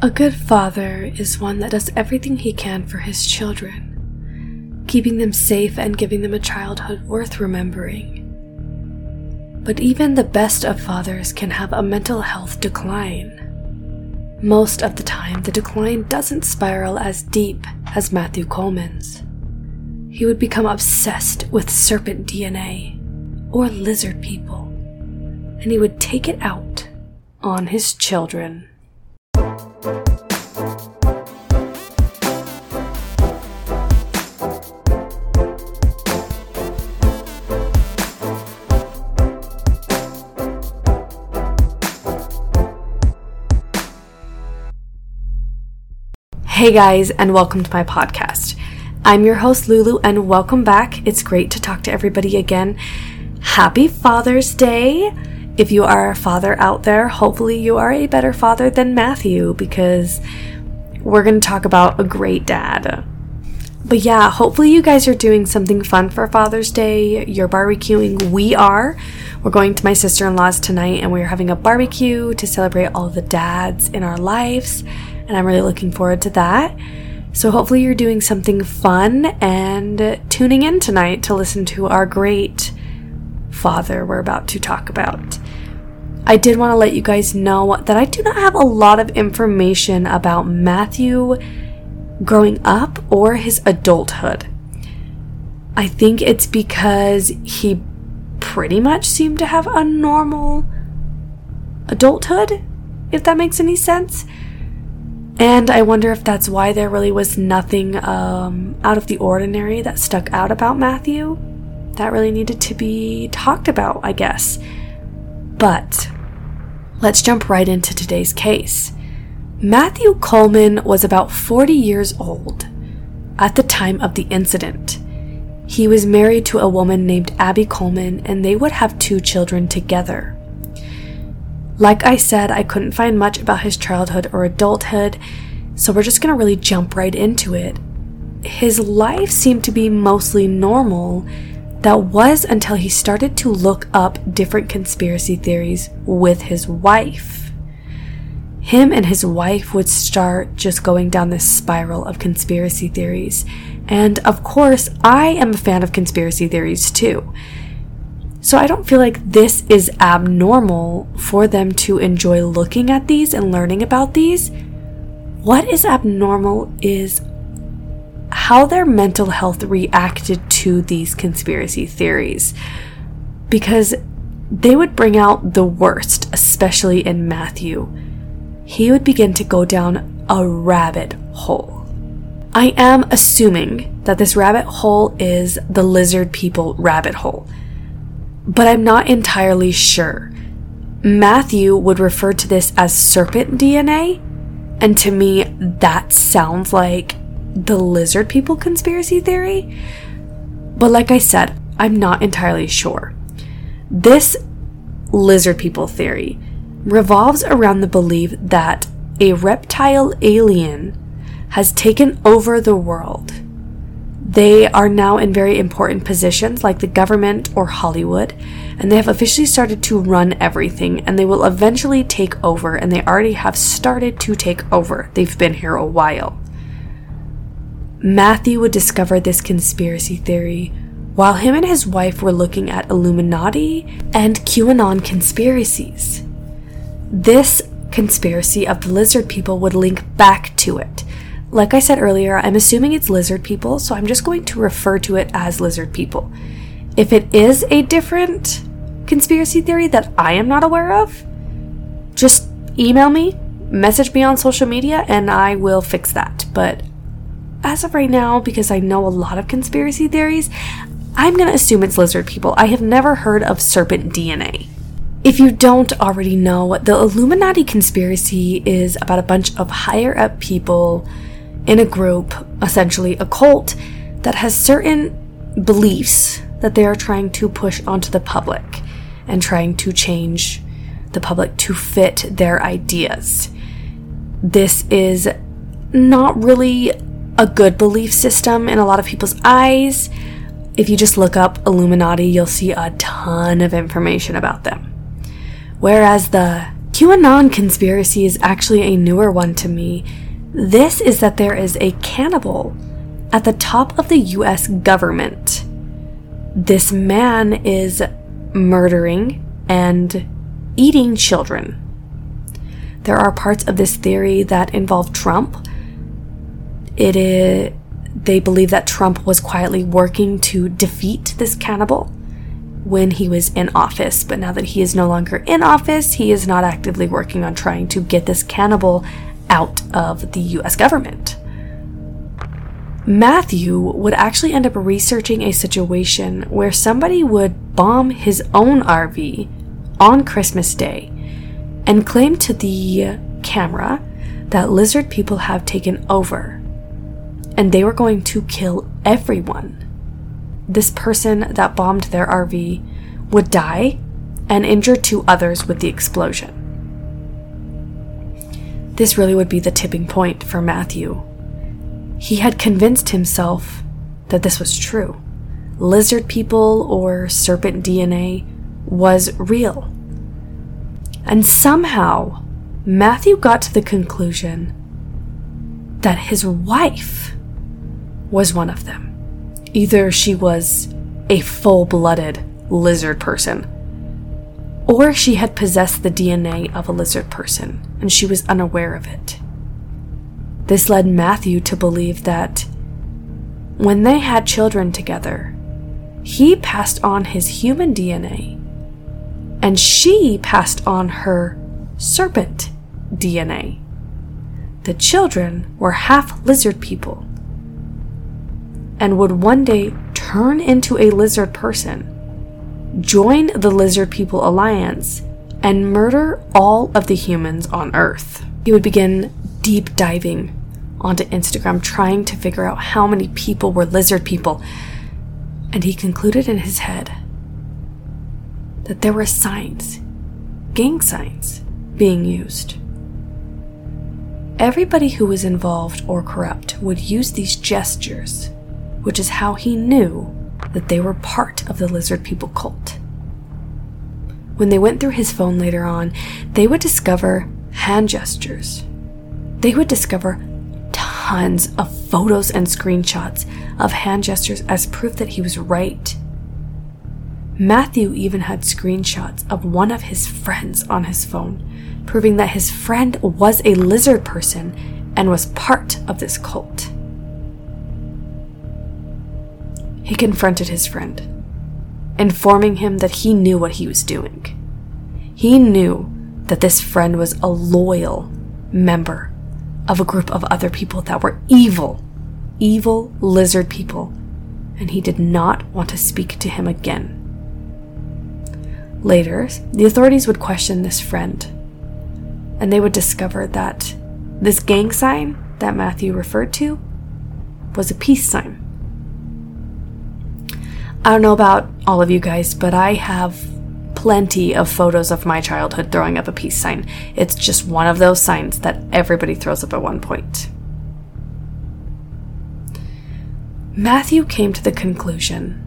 A good father is one that does everything he can for his children, keeping them safe and giving them a childhood worth remembering. But even the best of fathers can have a mental health decline. Most of the time, the decline doesn't spiral as deep as Matthew Coleman's. He would become obsessed with serpent DNA or lizard people, and he would take it out on his children. Hey guys, and welcome to my podcast. I'm your host, Lulu, and welcome back. It's great to talk to everybody again. Happy Father's Day! If you are a father out there, hopefully you are a better father than Matthew because we're going to talk about a great dad. But yeah, hopefully you guys are doing something fun for Father's Day. You're barbecuing. We are. We're going to my sister in law's tonight and we're having a barbecue to celebrate all the dads in our lives and I'm really looking forward to that. So, hopefully, you're doing something fun and tuning in tonight to listen to our great father we're about to talk about. I did want to let you guys know that I do not have a lot of information about Matthew growing up or his adulthood. I think it's because he pretty much seemed to have a normal adulthood, if that makes any sense. And I wonder if that's why there really was nothing um, out of the ordinary that stuck out about Matthew. That really needed to be talked about, I guess. But let's jump right into today's case. Matthew Coleman was about 40 years old at the time of the incident. He was married to a woman named Abby Coleman, and they would have two children together. Like I said, I couldn't find much about his childhood or adulthood, so we're just gonna really jump right into it. His life seemed to be mostly normal. That was until he started to look up different conspiracy theories with his wife. Him and his wife would start just going down this spiral of conspiracy theories. And of course, I am a fan of conspiracy theories too. So I don't feel like this is abnormal for them to enjoy looking at these and learning about these. What is abnormal is how their mental health reacted to these conspiracy theories. Because they would bring out the worst, especially in Matthew. He would begin to go down a rabbit hole. I am assuming that this rabbit hole is the lizard people rabbit hole but I'm not entirely sure. Matthew would refer to this as serpent DNA, and to me, that sounds like the lizard people conspiracy theory. But like I said, I'm not entirely sure. This lizard people theory revolves around the belief that a reptile alien has taken over the world they are now in very important positions like the government or Hollywood, and they have officially started to run everything, and they will eventually take over, and they already have started to take over. They've been here a while. Matthew would discover this conspiracy theory while him and his wife were looking at Illuminati and QAnon conspiracies. This conspiracy of the lizard people would link back to it like I said earlier, I'm assuming it's lizard people, so I'm just going to refer to it as lizard people. If it is a different conspiracy theory that I am not aware of, just email me, message me on social media, and I will fix that. But as of right now, because I know a lot of conspiracy theories, I'm going to assume it's lizard people. I have never heard of serpent DNA. If you don't already know, the Illuminati conspiracy is about a bunch of higher up people in a group, essentially a cult, that has certain beliefs that they are trying to push onto the public and trying to change the public to fit their ideas. This is not really a good belief system in a lot of people's eyes. If you just look up Illuminati, you'll see a ton of information about them. Whereas the QAnon conspiracy is actually a newer one to me. This is that there is a cannibal at the top of the US government. This man is murdering and eating children. There are parts of this theory that involve Trump. It is, they believe that Trump was quietly working to defeat this cannibal when he was in office, but now that he is no longer in office, he is not actively working on trying to get this cannibal out of the US government. Matthew would actually end up researching a situation where somebody would bomb his own RV on Christmas Day and claim to the camera that lizard people have taken over and they were going to kill everyone. This person that bombed their RV would die and injure two others with the explosion. This really would be the tipping point for Matthew. He had convinced himself that this was true. Lizard people or serpent DNA was real. And somehow, Matthew got to the conclusion that his wife was one of them. Either she was a full blooded lizard person, or she had possessed the DNA of a lizard person and she was unaware of it. This led Matthew to believe that when they had children together, he passed on his human DNA and she passed on her serpent DNA. The children were half lizard people and would one day turn into a lizard person, join the Lizard People Alliance, and murder all of the humans on Earth. He would begin deep diving onto Instagram trying to figure out how many people were lizard people, and he concluded in his head that there were signs, gang signs, being used. Everybody who was involved or corrupt would use these gestures, which is how he knew that they were part of the lizard people cult. When they went through his phone later on, they would discover hand gestures. They would discover tons of photos and screenshots of hand gestures as proof that he was right Matthew even had screenshots of one of his friends on his phone, proving that his friend was a lizard person and was part of this cult. He confronted his friend, informing him that he knew what he was doing. He knew that this friend was a loyal member of a group of other people that were evil, evil lizard people, and he did not want to speak to him again. Later, the authorities would question this friend, and they would discover that this gang sign that Matthew referred to was a peace sign. I don't know about all of you guys, but I have plenty of photos of my childhood throwing up a peace sign. It's just one of those signs that everybody throws up at one point. Matthew came to the conclusion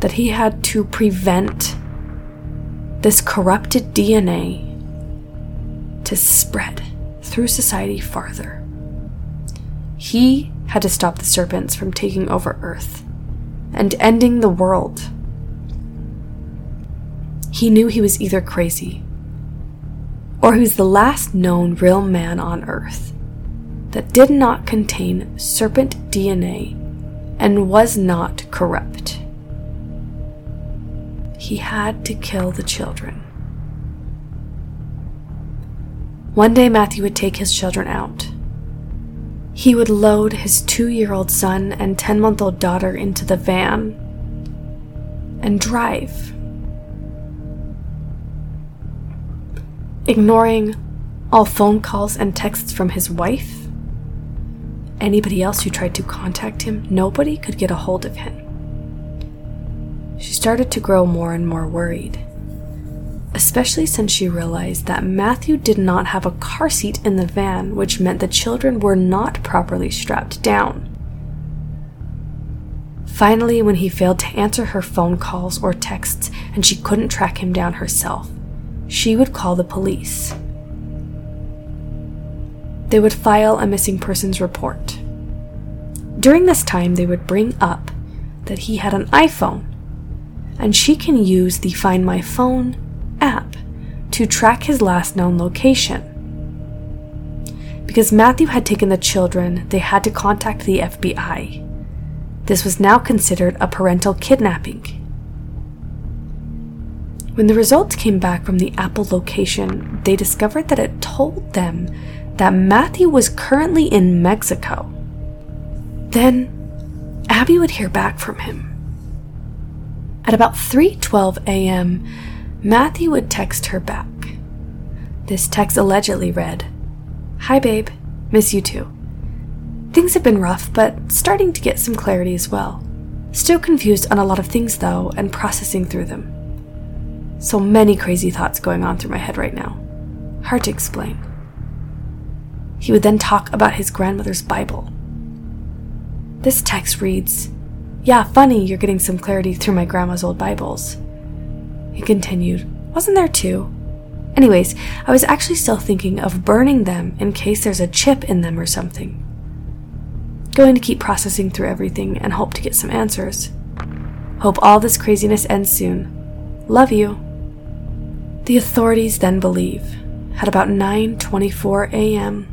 that he had to prevent this corrupted DNA to spread through society farther. He had to stop the serpents from taking over Earth and ending the world. He knew he was either crazy or he was the last known real man on Earth that did not contain serpent DNA and was not corrupt. He had to kill the children. One day, Matthew would take his children out. He would load his two year old son and 10 month old daughter into the van and drive, ignoring all phone calls and texts from his wife. Anybody else who tried to contact him, nobody could get a hold of him she started to grow more and more worried, especially since she realized that Matthew did not have a car seat in the van, which meant the children were not properly strapped down. Finally, when he failed to answer her phone calls or texts and she couldn't track him down herself, she would call the police they would file a missing persons report. During this time, they would bring up that he had an iPhone, and she can use the Find My Phone to track his last known location. Because Matthew had taken the children, they had to contact the FBI. This was now considered a parental kidnapping. When the results came back from the Apple location, they discovered that it told them that Matthew was currently in Mexico. Then Abby would hear back from him. At about 3:12 a.m., Matthew would text her back. This text allegedly read, "Hi babe, miss you too. Things have been rough, but starting to get some clarity as well. Still confused on a lot of things though and processing through them. So many crazy thoughts going on through my head right now. Hard to explain." He would then talk about his grandmother's Bible this text reads, Yeah, funny, you're getting some clarity through my grandma's old Bibles. He continued, Wasn't there two? Anyways, I was actually still thinking of burning them in case there's a chip in them or something. Going to keep processing through everything and hope to get some answers. Hope all this craziness ends soon. Love you. The authorities then believe at about 9:24 a.m.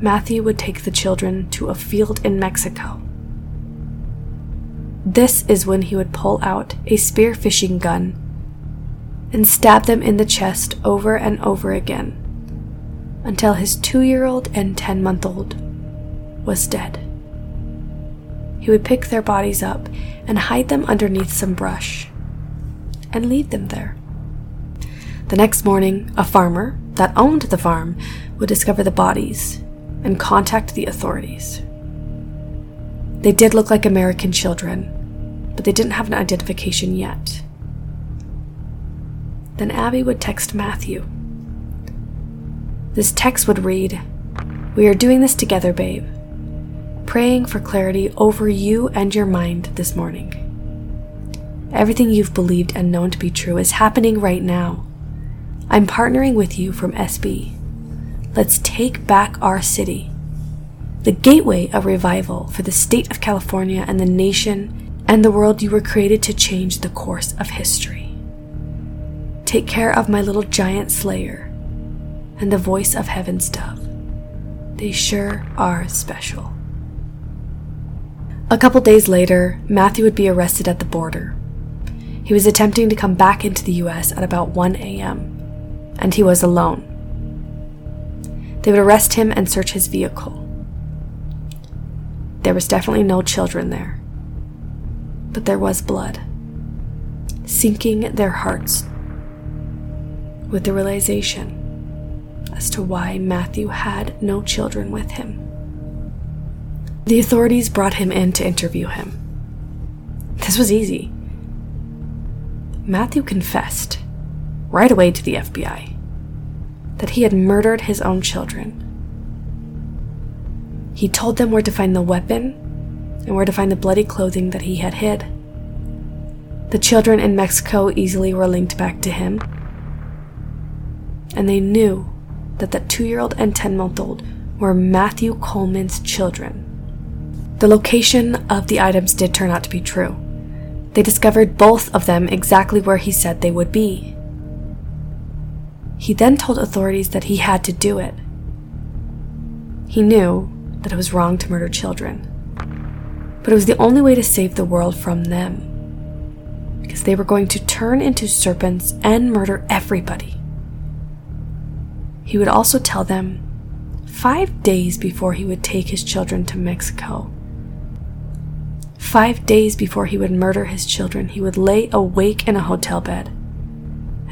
Matthew would take the children to a field in Mexico. This is when he would pull out a spearfishing gun and stab them in the chest over and over again until his two year old and 10 month old was dead. He would pick their bodies up and hide them underneath some brush and leave them there. The next morning, a farmer that owned the farm would discover the bodies and contact the authorities. They did look like American children, but they didn't have an identification yet. Then Abby would text Matthew. This text would read We are doing this together, babe. Praying for clarity over you and your mind this morning. Everything you've believed and known to be true is happening right now. I'm partnering with you from SB. Let's take back our city. The gateway of revival for the state of California and the nation and the world you were created to change the course of history. Take care of my little giant slayer and the voice of heaven's dove. They sure are special. A couple days later, Matthew would be arrested at the border. He was attempting to come back into the US at about 1 a.m., and he was alone. They would arrest him and search his vehicle. There was definitely no children there, but there was blood, sinking their hearts with the realization as to why Matthew had no children with him. The authorities brought him in to interview him. This was easy. Matthew confessed right away to the FBI that he had murdered his own children. He told them where to find the weapon and where to find the bloody clothing that he had hid. The children in Mexico easily were linked back to him, and they knew that the two year old and 10 month old were Matthew Coleman's children. The location of the items did turn out to be true. They discovered both of them exactly where he said they would be. He then told authorities that he had to do it. He knew that it was wrong to murder children, but it was the only way to save the world from them, because they were going to turn into serpents and murder everybody. He would also tell them five days before he would take his children to Mexico. Five days before he would murder his children, he would lay awake in a hotel bed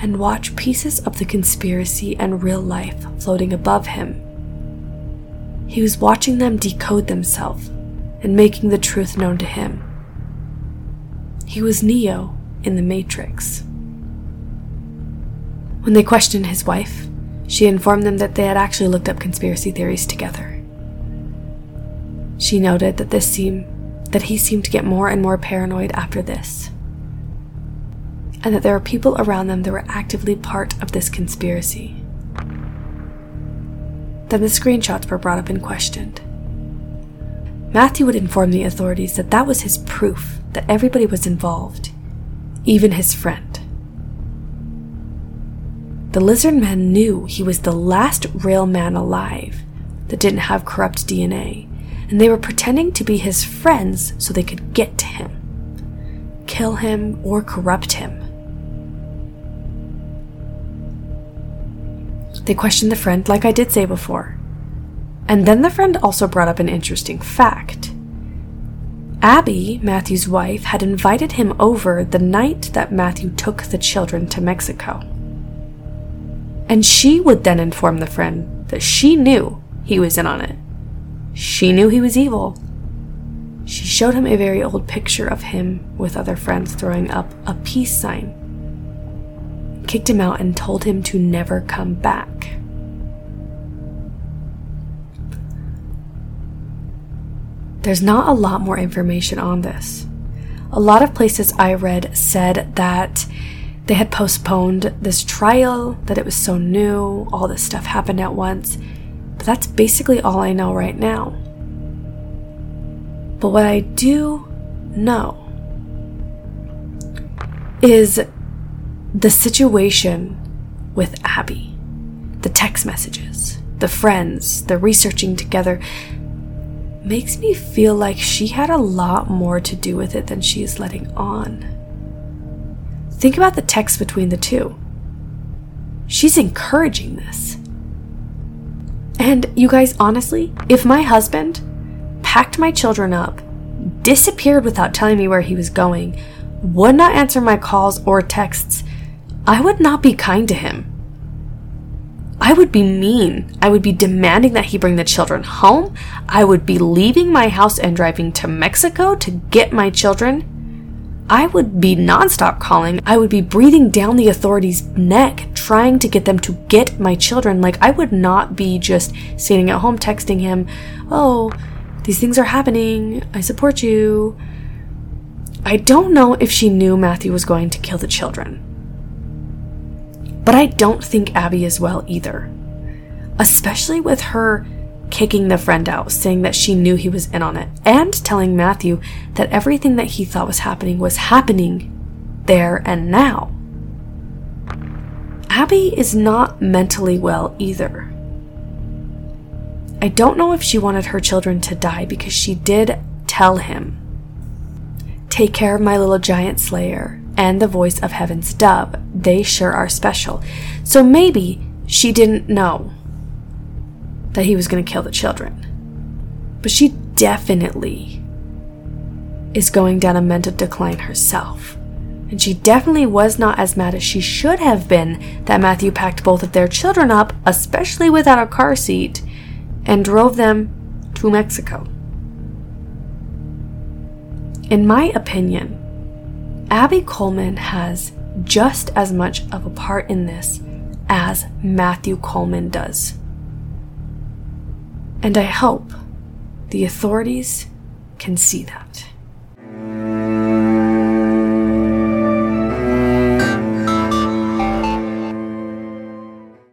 and watch pieces of the conspiracy and real life floating above him. He was watching them decode themselves and making the truth known to him. He was Neo in the Matrix. When they questioned his wife, she informed them that they had actually looked up conspiracy theories together. She noted that this seemed that he seemed to get more and more paranoid after this and that there were people around them that were actively part of this conspiracy. Then the screenshots were brought up and questioned. Matthew would inform the authorities that that was his proof that everybody was involved, even his friend. The lizard man knew he was the last real man alive that didn't have corrupt DNA, and they were pretending to be his friends so they could get to him, kill him, or corrupt him. They questioned the friend, like I did say before. And then the friend also brought up an interesting fact. Abby, Matthew's wife, had invited him over the night that Matthew took the children to Mexico. And she would then inform the friend that she knew he was in on it. She knew he was evil. She showed him a very old picture of him with other friends throwing up a peace sign, kicked him out, and told him to never come back. There's not a lot more information on this. A lot of places I read said that they had postponed this trial, that it was so new, all this stuff happened at once. But that's basically all I know right now. But what I do know is the situation with Abby, the text messages, the friends, the researching together makes me feel like she had a lot more to do with it than she is letting on. Think about the text between the two. She's encouraging this. And you guys, honestly, if my husband packed my children up, disappeared without telling me where he was going, would not answer my calls or texts, I would not be kind to him. I would be mean. I would be demanding that he bring the children home. I would be leaving my house and driving to Mexico to get my children. I would be nonstop calling. I would be breathing down the authorities' neck, trying to get them to get my children. Like, I would not be just sitting at home texting him, Oh, these things are happening. I support you. I don't know if she knew Matthew was going to kill the children. But I don't think Abby is well either. Especially with her kicking the friend out, saying that she knew he was in on it, and telling Matthew that everything that he thought was happening was happening there and now. Abby is not mentally well either. I don't know if she wanted her children to die because she did tell him, Take care of my little giant slayer and the voice of heaven's dove. They sure are special. So maybe she didn't know that he was going to kill the children. But she definitely is going down a mental decline herself. And she definitely was not as mad as she should have been that Matthew packed both of their children up, especially without a car seat, and drove them to Mexico. In my opinion, Abby Coleman has just as much of a part in this as Matthew Coleman does. And I hope the authorities can see that.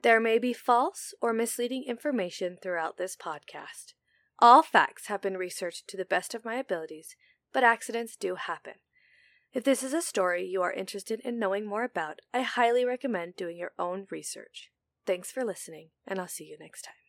There may be false or misleading information throughout this podcast. All facts have been researched to the best of my abilities, but accidents do happen. If this is a story you are interested in knowing more about, I highly recommend doing your own research. Thanks for listening, and I'll see you next time.